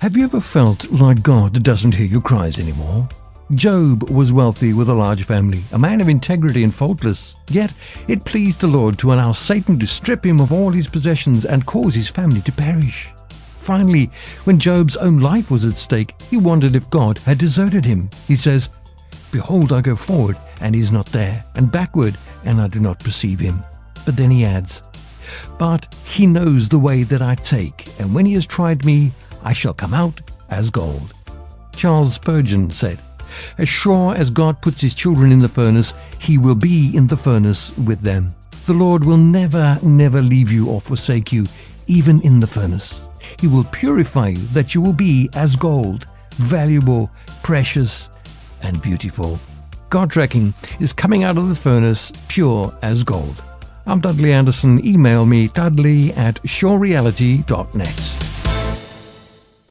Have you ever felt like God doesn't hear your cries anymore? Job was wealthy with a large family, a man of integrity and faultless. Yet it pleased the Lord to allow Satan to strip him of all his possessions and cause his family to perish. Finally, when Job's own life was at stake, he wondered if God had deserted him. He says, Behold, I go forward, and he is not there, and backward, and I do not perceive him. But then he adds, But he knows the way that I take, and when he has tried me, I shall come out as gold. Charles Spurgeon said, As sure as God puts his children in the furnace, he will be in the furnace with them. The Lord will never, never leave you or forsake you, even in the furnace. He will purify you that you will be as gold, valuable, precious, and beautiful. God tracking is coming out of the furnace pure as gold. I'm Dudley Anderson. Email me dudley at surereality.net.